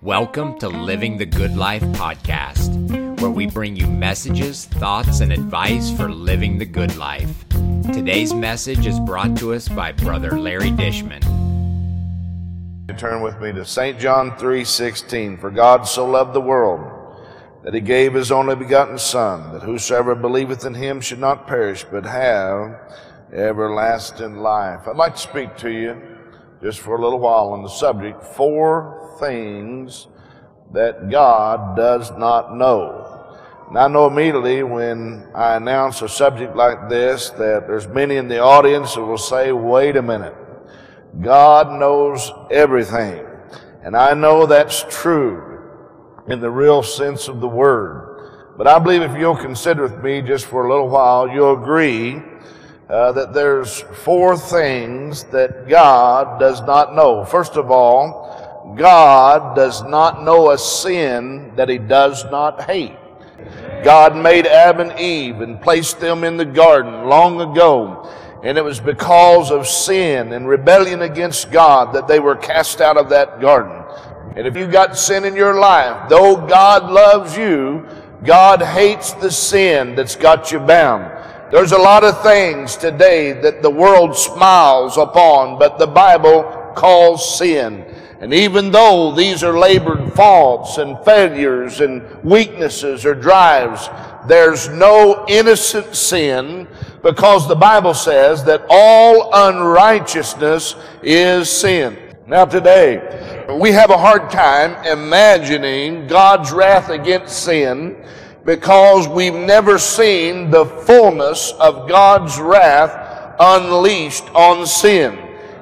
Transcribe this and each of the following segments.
Welcome to Living the Good Life podcast, where we bring you messages, thoughts, and advice for living the good life. Today's message is brought to us by Brother Larry Dishman. Turn with me to St. John 3:16. For God so loved the world that he gave his only begotten Son, that whosoever believeth in him should not perish, but have everlasting life. I'd like to speak to you just for a little while on the subject four things that God does not know. And I know immediately when I announce a subject like this that there's many in the audience that will say, wait a minute. God knows everything. And I know that's true in the real sense of the word. But I believe if you'll consider with me just for a little while, you'll agree uh, that there's four things that God does not know. First of all, God does not know a sin that he does not hate. God made Adam and Eve and placed them in the garden long ago. And it was because of sin and rebellion against God that they were cast out of that garden. And if you got sin in your life, though God loves you, God hates the sin that's got you bound. There's a lot of things today that the world smiles upon, but the Bible calls sin. And even though these are labored faults and failures and weaknesses or drives, there's no innocent sin because the Bible says that all unrighteousness is sin. Now today, we have a hard time imagining God's wrath against sin because we've never seen the fullness of God's wrath unleashed on sin.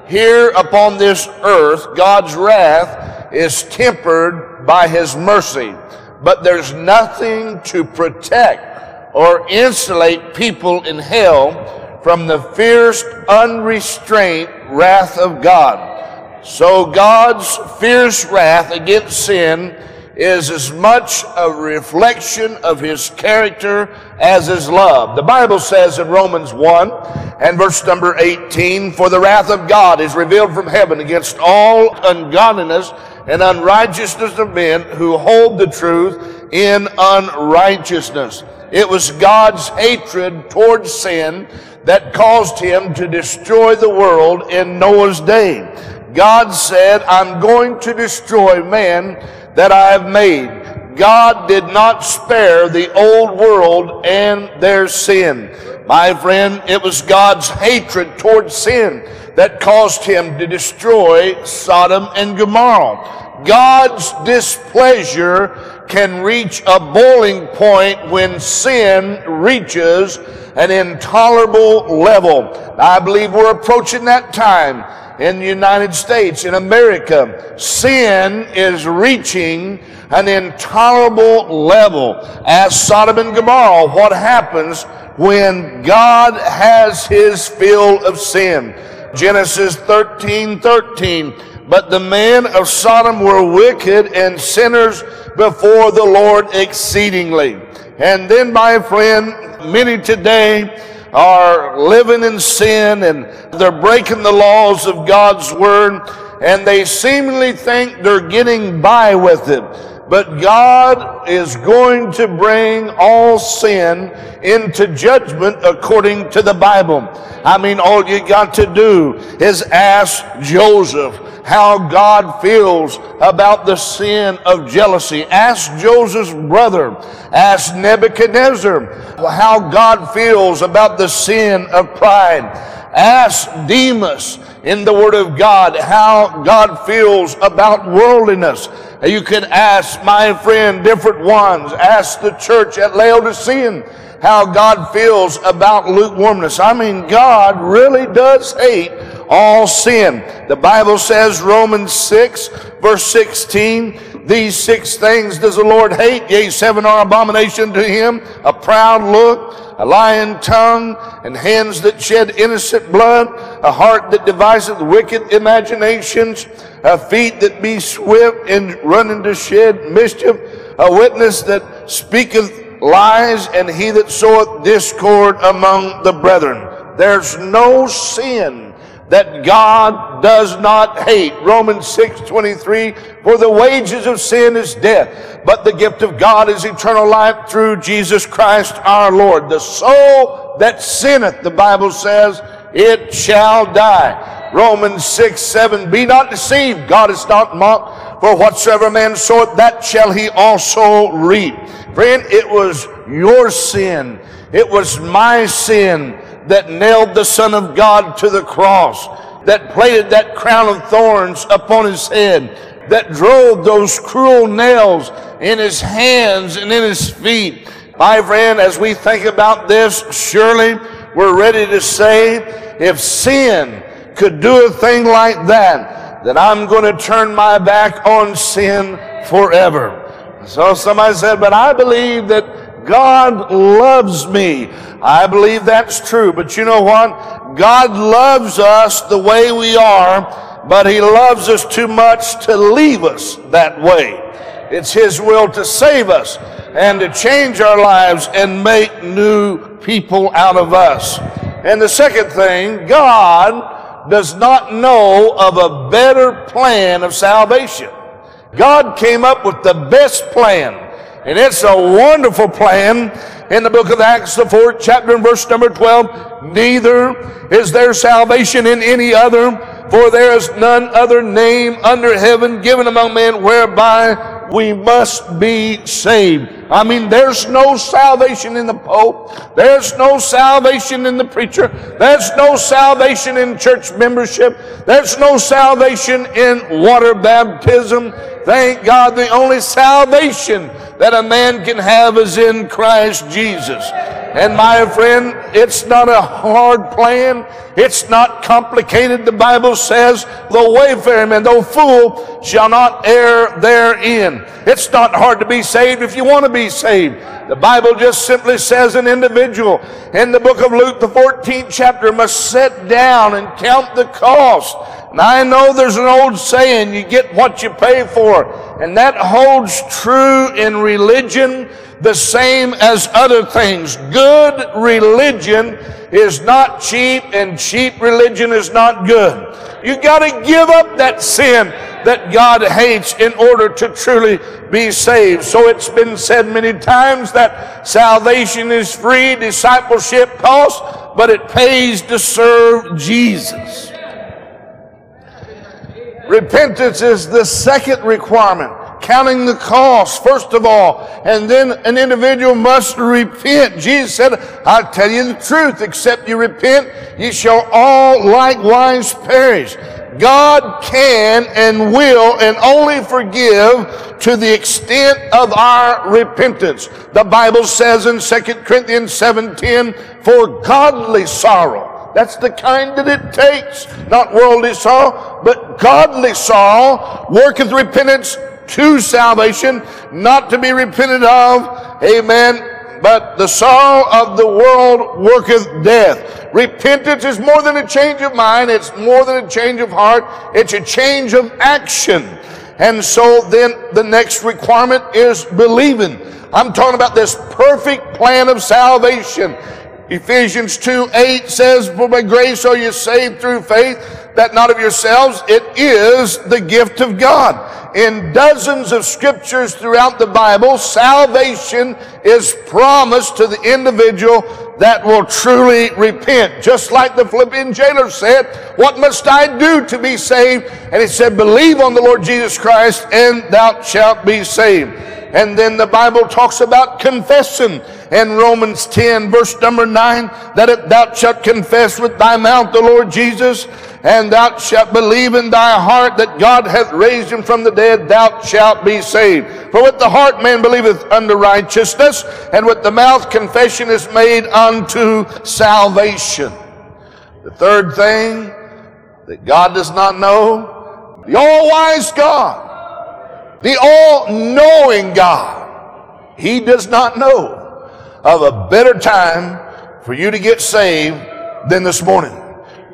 Here upon this earth, God's wrath is tempered by His mercy, but there's nothing to protect or insulate people in hell from the fierce, unrestrained wrath of God. So God's fierce wrath against sin is as much a reflection of his character as his love. The Bible says in Romans 1 and verse number 18, For the wrath of God is revealed from heaven against all ungodliness and unrighteousness of men who hold the truth in unrighteousness. It was God's hatred towards sin that caused him to destroy the world in Noah's day. God said, I'm going to destroy man that I have made. God did not spare the old world and their sin. My friend, it was God's hatred towards sin that caused him to destroy Sodom and Gomorrah. God's displeasure can reach a boiling point when sin reaches an intolerable level. I believe we're approaching that time in the United States, in America, sin is reaching an intolerable level. As Sodom and Gomorrah, what happens when God has his fill of sin? Genesis 13 13. But the men of Sodom were wicked and sinners before the Lord exceedingly. And then, my friend, many today are living in sin and they're breaking the laws of God's word and they seemingly think they're getting by with it. But God is going to bring all sin into judgment according to the Bible. I mean, all you got to do is ask Joseph how God feels about the sin of jealousy. Ask Joseph's brother. Ask Nebuchadnezzar how God feels about the sin of pride. Ask Demas in the Word of God how God feels about worldliness. You can ask my friend different ones. Ask the church at Laodicean how God feels about lukewarmness. I mean, God really does hate all sin. The Bible says, Romans 6, verse 16, these six things does the Lord hate, yea, seven are abomination to him, a proud look, a lying tongue, and hands that shed innocent blood, a heart that deviseth wicked imaginations, a feet that be swift in running to shed mischief, a witness that speaketh lies, and he that soweth discord among the brethren. There's no sin that God does not hate. Romans 6 23, for the wages of sin is death, but the gift of God is eternal life through Jesus Christ our Lord. The soul that sinneth, the Bible says, it shall die. Romans 6 7, be not deceived, God is not mocked, for whatsoever man soweth, that shall he also reap. Friend, it was your sin. It was my sin that nailed the Son of God to the cross, that planted that crown of thorns upon his head, that drove those cruel nails in his hands and in his feet. My friend, as we think about this, surely we're ready to say, if sin could do a thing like that, then I'm going to turn my back on sin forever. So somebody said, but I believe that God loves me. I believe that's true. But you know what? God loves us the way we are, but He loves us too much to leave us that way. It's His will to save us and to change our lives and make new people out of us. And the second thing, God does not know of a better plan of salvation. God came up with the best plan and it's a wonderful plan in the book of Acts, the fourth chapter and verse number 12. Neither is there salvation in any other, for there is none other name under heaven given among men whereby we must be saved. I mean, there's no salvation in the Pope. There's no salvation in the preacher. There's no salvation in church membership. There's no salvation in water baptism. Thank God the only salvation that a man can have is in Christ Jesus. And my friend, it's not a hard plan. It's not complicated. The Bible says, the wayfarer man, though fool, shall not err therein. It's not hard to be saved if you want to be saved. The Bible just simply says an individual in the book of Luke, the 14th chapter, must sit down and count the cost. And I know there's an old saying, you get what you pay for. And that holds true in religion the same as other things. Good religion is not cheap and cheap religion is not good. You gotta give up that sin that God hates in order to truly be saved. So it's been said many times that salvation is free, discipleship costs, but it pays to serve Jesus. Repentance is the second requirement counting the cost, first of all. And then an individual must repent. Jesus said, I'll tell you the truth, except you repent, ye shall all likewise perish. God can and will and only forgive to the extent of our repentance. The Bible says in 2 Corinthians 7:10, for godly sorrow. That's the kind that it takes. Not worldly sorrow, but godly sorrow worketh repentance to salvation, not to be repented of. Amen. But the sorrow of the world worketh death. Repentance is more than a change of mind. It's more than a change of heart. It's a change of action. And so then the next requirement is believing. I'm talking about this perfect plan of salvation. Ephesians 2 8 says, For by grace are you saved through faith, that not of yourselves, it is the gift of God. In dozens of scriptures throughout the Bible, salvation is promised to the individual that will truly repent. Just like the Philippian jailer said, What must I do to be saved? And he said, Believe on the Lord Jesus Christ, and thou shalt be saved. And then the Bible talks about confessing in Romans 10, verse number 9, that if thou shalt confess with thy mouth the Lord Jesus, and thou shalt believe in thy heart that God hath raised him from the dead, thou shalt be saved. For with the heart man believeth unto righteousness, and with the mouth confession is made unto salvation. The third thing that God does not know, the all-wise God, the all knowing God, He does not know of a better time for you to get saved than this morning.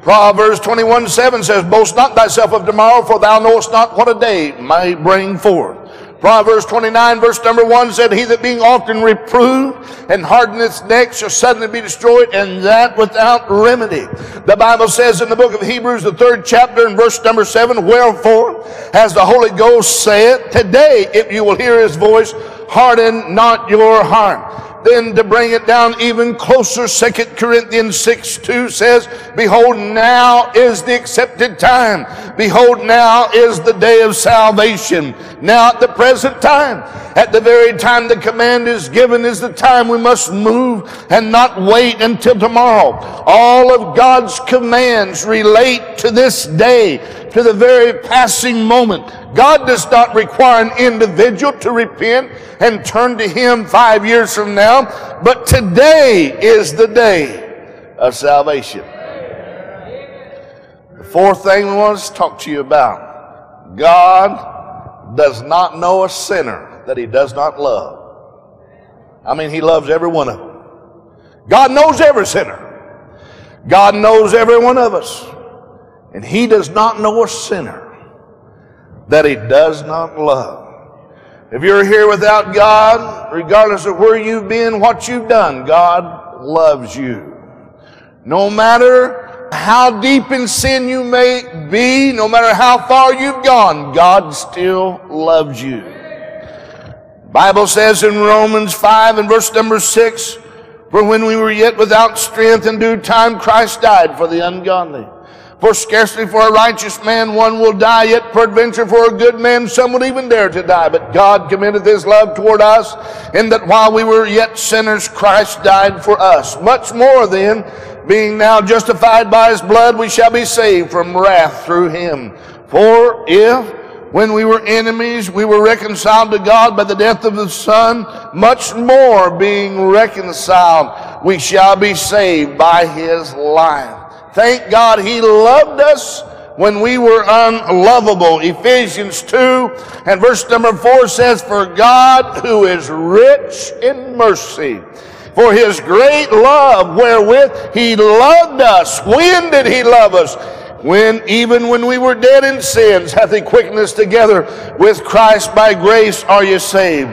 Proverbs 21 7 says, Boast not thyself of tomorrow, for thou knowest not what a day may bring forth. Proverbs 29 verse number 1 said, He that being often reproved and hardened its neck shall suddenly be destroyed, and that without remedy. The Bible says in the book of Hebrews, the third chapter and verse number 7, Wherefore, as the Holy Ghost saith, Today, if you will hear his voice, harden not your heart. Then to bring it down even closer, Second Corinthians 6 2 says, Behold, now is the accepted time. Behold, now is the day of salvation. Now at the present time, at the very time the command is given is the time we must move and not wait until tomorrow. All of God's commands relate to this day, to the very passing moment. God does not require an individual to repent and turn to Him five years from now, but today is the day of salvation. The fourth thing we want to talk to you about God does not know a sinner that He does not love. I mean, He loves every one of them. God knows every sinner. God knows every one of us. And He does not know a sinner that he does not love. If you're here without God, regardless of where you've been, what you've done, God loves you. No matter how deep in sin you may be, no matter how far you've gone, God still loves you. Bible says in Romans 5 and verse number 6, For when we were yet without strength in due time, Christ died for the ungodly. For scarcely for a righteous man one will die, yet peradventure for a good man some would even dare to die. But God commendeth his love toward us, in that while we were yet sinners, Christ died for us. Much more then, being now justified by his blood, we shall be saved from wrath through him. For if when we were enemies, we were reconciled to God by the death of the Son, much more being reconciled, we shall be saved by his life. Thank God he loved us when we were unlovable. Ephesians 2 and verse number 4 says, For God who is rich in mercy, for his great love wherewith he loved us. When did he love us? When even when we were dead in sins, hath he quickened us together with Christ by grace are you saved.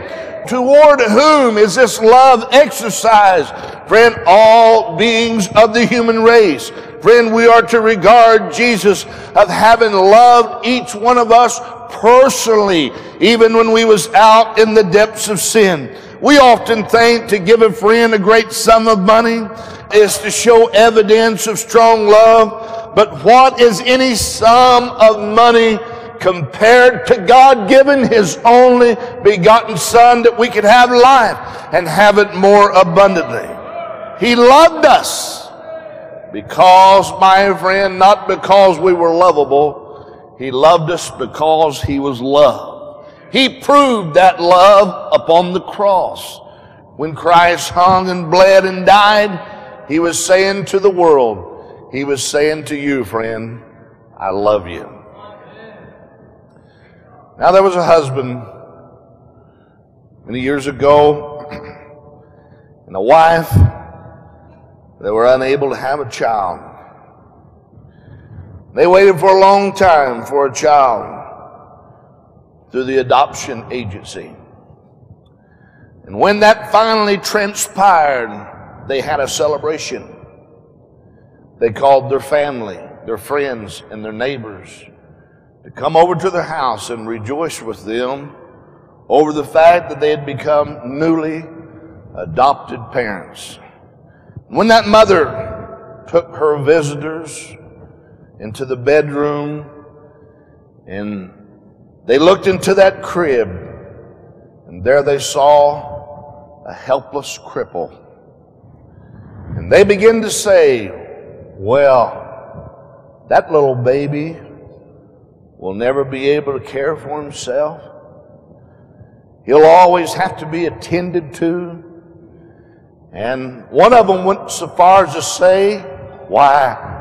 Toward whom is this love exercised? Friend, all beings of the human race. Friend, we are to regard Jesus of having loved each one of us personally, even when we was out in the depths of sin. We often think to give a friend a great sum of money is to show evidence of strong love. But what is any sum of money compared to God giving His only begotten Son that we could have life and have it more abundantly? He loved us. Because, my friend, not because we were lovable, He loved us because He was love. He proved that love upon the cross. When Christ hung and bled and died, He was saying to the world, He was saying to you, friend, I love you. Now, there was a husband many years ago, and a wife they were unable to have a child. They waited for a long time for a child through the adoption agency. And when that finally transpired, they had a celebration. They called their family, their friends, and their neighbors to come over to their house and rejoice with them over the fact that they had become newly adopted parents. When that mother took her visitors into the bedroom and they looked into that crib, and there they saw a helpless cripple. And they began to say, Well, that little baby will never be able to care for himself. He'll always have to be attended to. And one of them went so far as to say, Why,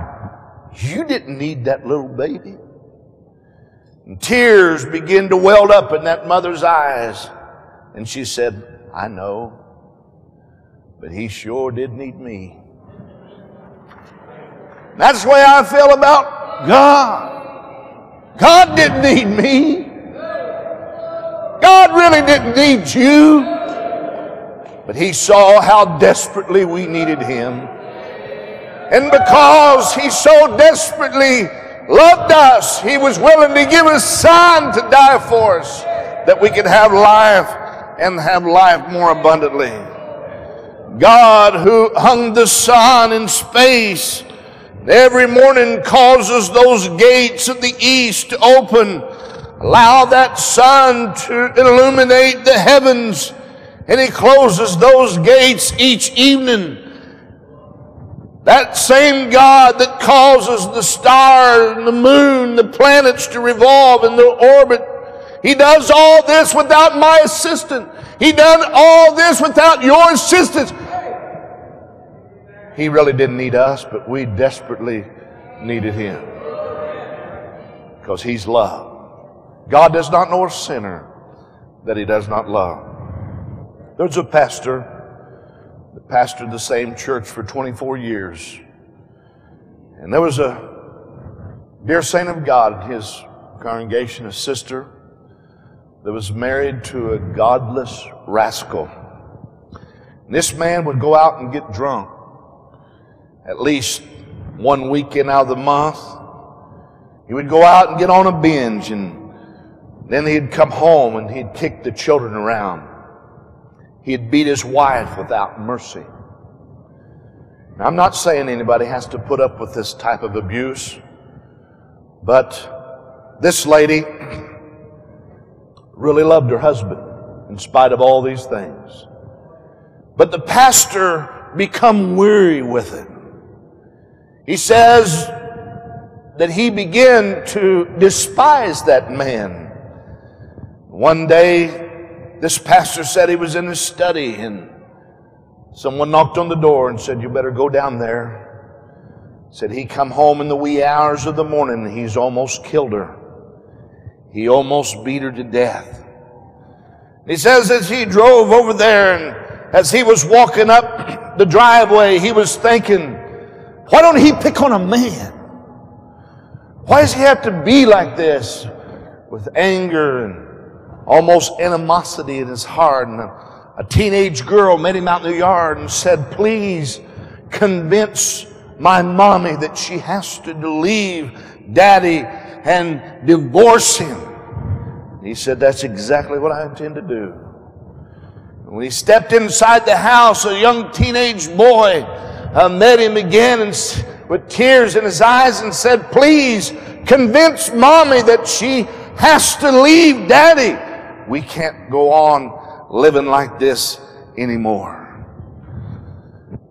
you didn't need that little baby. And tears began to weld up in that mother's eyes. And she said, I know, but he sure did need me. That's the way I feel about God. God didn't need me. God really didn't need you, but He saw how desperately we needed Him. And because He so desperately loved us, He was willing to give His Son to die for us that we could have life and have life more abundantly. God who hung the sun in space every morning causes those gates of the east to open, allow that sun to illuminate the heavens, and he closes those gates each evening. That same God that causes the stars, and the moon, the planets to revolve in their orbit he does all this without my assistance. He done all this without your assistance. He really didn't need us, but we desperately needed him. Because he's love. God does not know a sinner that he does not love. There's a pastor that pastored the same church for 24 years. And there was a dear saint of God in his congregation, a sister that was married to a godless rascal. And this man would go out and get drunk at least one weekend out of the month. He would go out and get on a binge and then he'd come home and he'd kick the children around. He'd beat his wife without mercy. Now, I'm not saying anybody has to put up with this type of abuse, but this lady really loved her husband in spite of all these things. But the pastor become weary with it. He says that he began to despise that man. One day, this pastor said he was in his study and someone knocked on the door and said, you better go down there. Said he come home in the wee hours of the morning. and He's almost killed her. He almost beat her to death. He says as he drove over there and as he was walking up the driveway, he was thinking, why don't he pick on a man? Why does he have to be like this with anger and almost animosity in his heart? And a, teenage girl met him out in the yard and said, please convince my mommy that she has to leave daddy and divorce him. He said, That's exactly what I intend to do. when he stepped inside the house, a young teenage boy uh, met him again and with tears in his eyes and said, Please convince mommy that she has to leave daddy. We can't go on living like this anymore.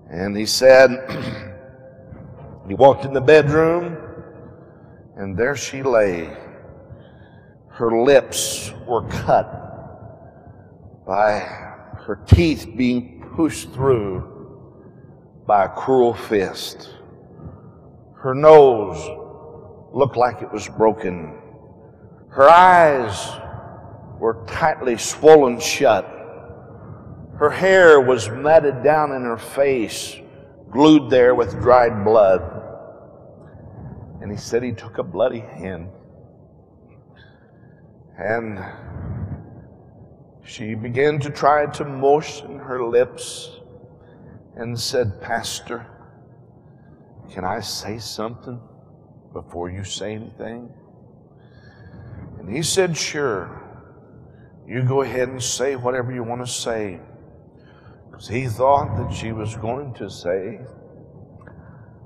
And he said, he walked in the bedroom, and there she lay her lips were cut by her teeth being pushed through by a cruel fist. Her nose looked like it was broken. Her eyes were tightly swollen shut. Her hair was matted down in her face, glued there with dried blood. And he said he took a bloody hand and she began to try to moisten her lips and said, Pastor, can I say something before you say anything? And he said, Sure. You go ahead and say whatever you want to say. Because he thought that she was going to say,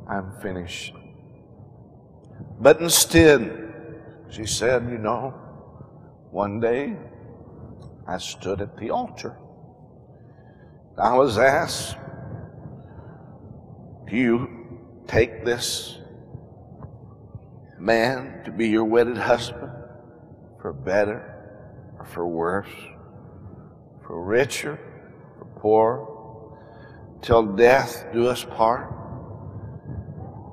I'm finished. But instead, she said, You know, one day, I stood at the altar. I was asked, Do you take this man to be your wedded husband for better or for worse, for richer, for poorer, till death do us part?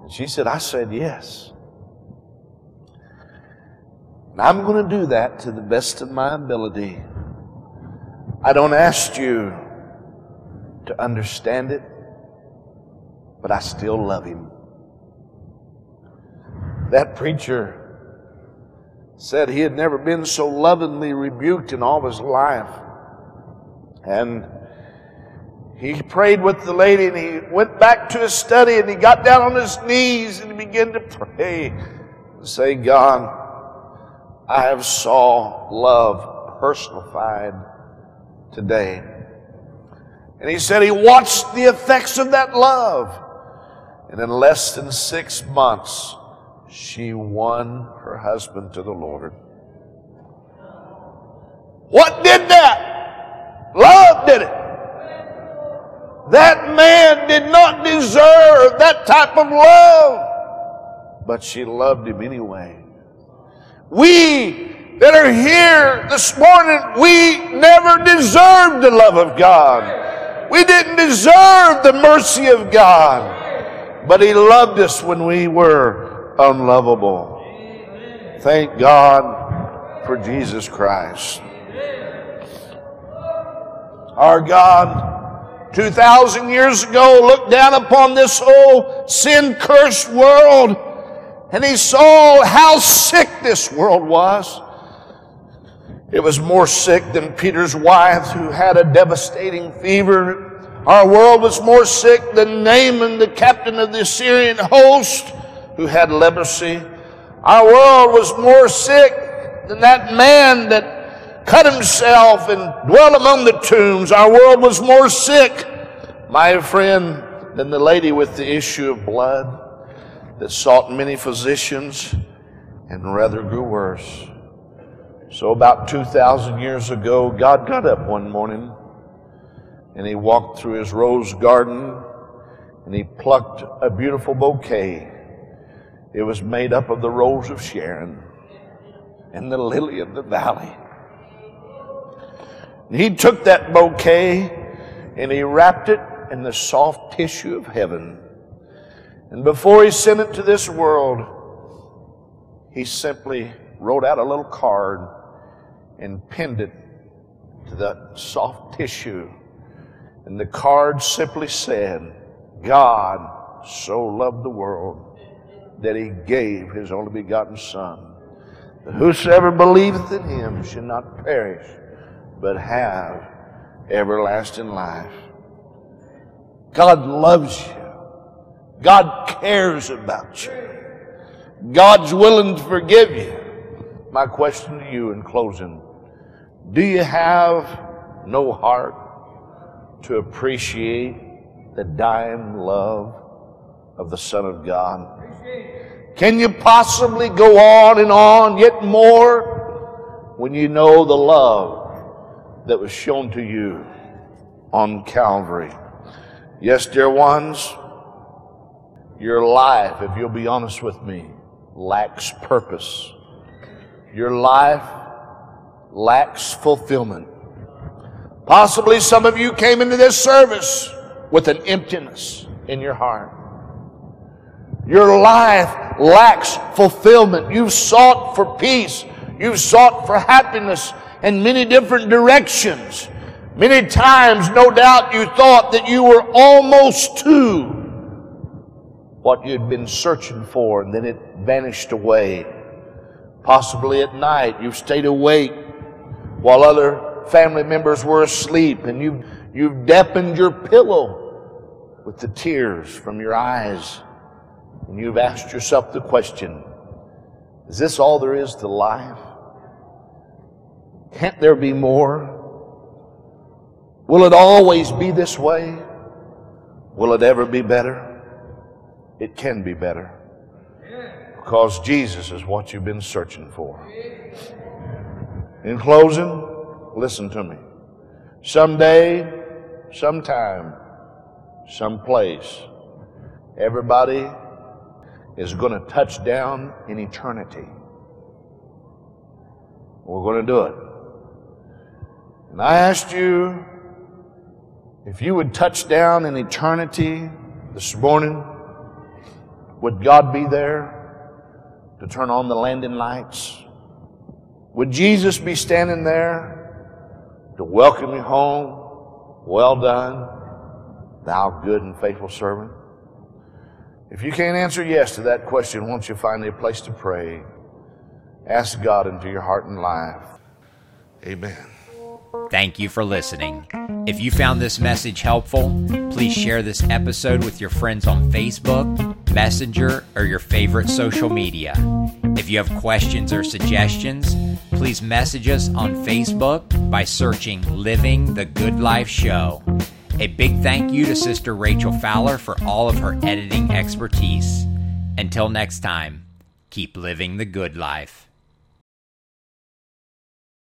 And she said, I said yes. And I'm going to do that to the best of my ability. I don't ask you to understand it, but I still love him. That preacher said he had never been so lovingly rebuked in all his life. And he prayed with the lady and he went back to his study and he got down on his knees and he began to pray and say, God, I have saw love personified today. And he said he watched the effects of that love. And in less than six months, she won her husband to the Lord. What did that? Love did it. That man did not deserve that type of love, but she loved him anyway. We that are here this morning, we never deserved the love of God. We didn't deserve the mercy of God, but He loved us when we were unlovable. Thank God for Jesus Christ. Our God, 2,000 years ago, looked down upon this whole sin cursed world and he saw how sick this world was. It was more sick than Peter's wife, who had a devastating fever. Our world was more sick than Naaman, the captain of the Assyrian host, who had leprosy. Our world was more sick than that man that cut himself and dwelt among the tombs. Our world was more sick, my friend, than the lady with the issue of blood that sought many physicians and rather grew worse. So, about 2,000 years ago, God got up one morning and he walked through his rose garden and he plucked a beautiful bouquet. It was made up of the rose of Sharon and the lily of the valley. And he took that bouquet and he wrapped it in the soft tissue of heaven. And before he sent it to this world, he simply wrote out a little card and pinned it to that soft tissue. And the card simply said, God so loved the world that he gave his only begotten Son. That whosoever believeth in him should not perish, but have everlasting life. God loves you. God cares about you. God's willing to forgive you. My question to you in closing do you have no heart to appreciate the dying love of the Son of God? Can you possibly go on and on yet more when you know the love that was shown to you on Calvary? Yes, dear ones, your life, if you'll be honest with me, lacks purpose. Your life lacks fulfillment. Possibly some of you came into this service with an emptiness in your heart. Your life lacks fulfillment. You've sought for peace. You've sought for happiness in many different directions. Many times, no doubt, you thought that you were almost to what you'd been searching for, and then it vanished away. Possibly at night, you've stayed awake while other family members were asleep, and you've, you've dampened your pillow with the tears from your eyes, and you've asked yourself the question Is this all there is to life? Can't there be more? Will it always be this way? Will it ever be better? it can be better. Because Jesus is what you've been searching for. In closing, listen to me. Someday, sometime, someplace, everybody is going to touch down in eternity. We're going to do it. And I asked you if you would touch down in eternity this morning. Would God be there to turn on the landing lights? Would Jesus be standing there to welcome you home? Well done, thou good and faithful servant. If you can't answer yes to that question, won't you find a place to pray? Ask God into your heart and life. Amen. Thank you for listening. If you found this message helpful, please share this episode with your friends on Facebook, Messenger, or your favorite social media. If you have questions or suggestions, please message us on Facebook by searching Living the Good Life Show. A big thank you to Sister Rachel Fowler for all of her editing expertise. Until next time, keep living the good life.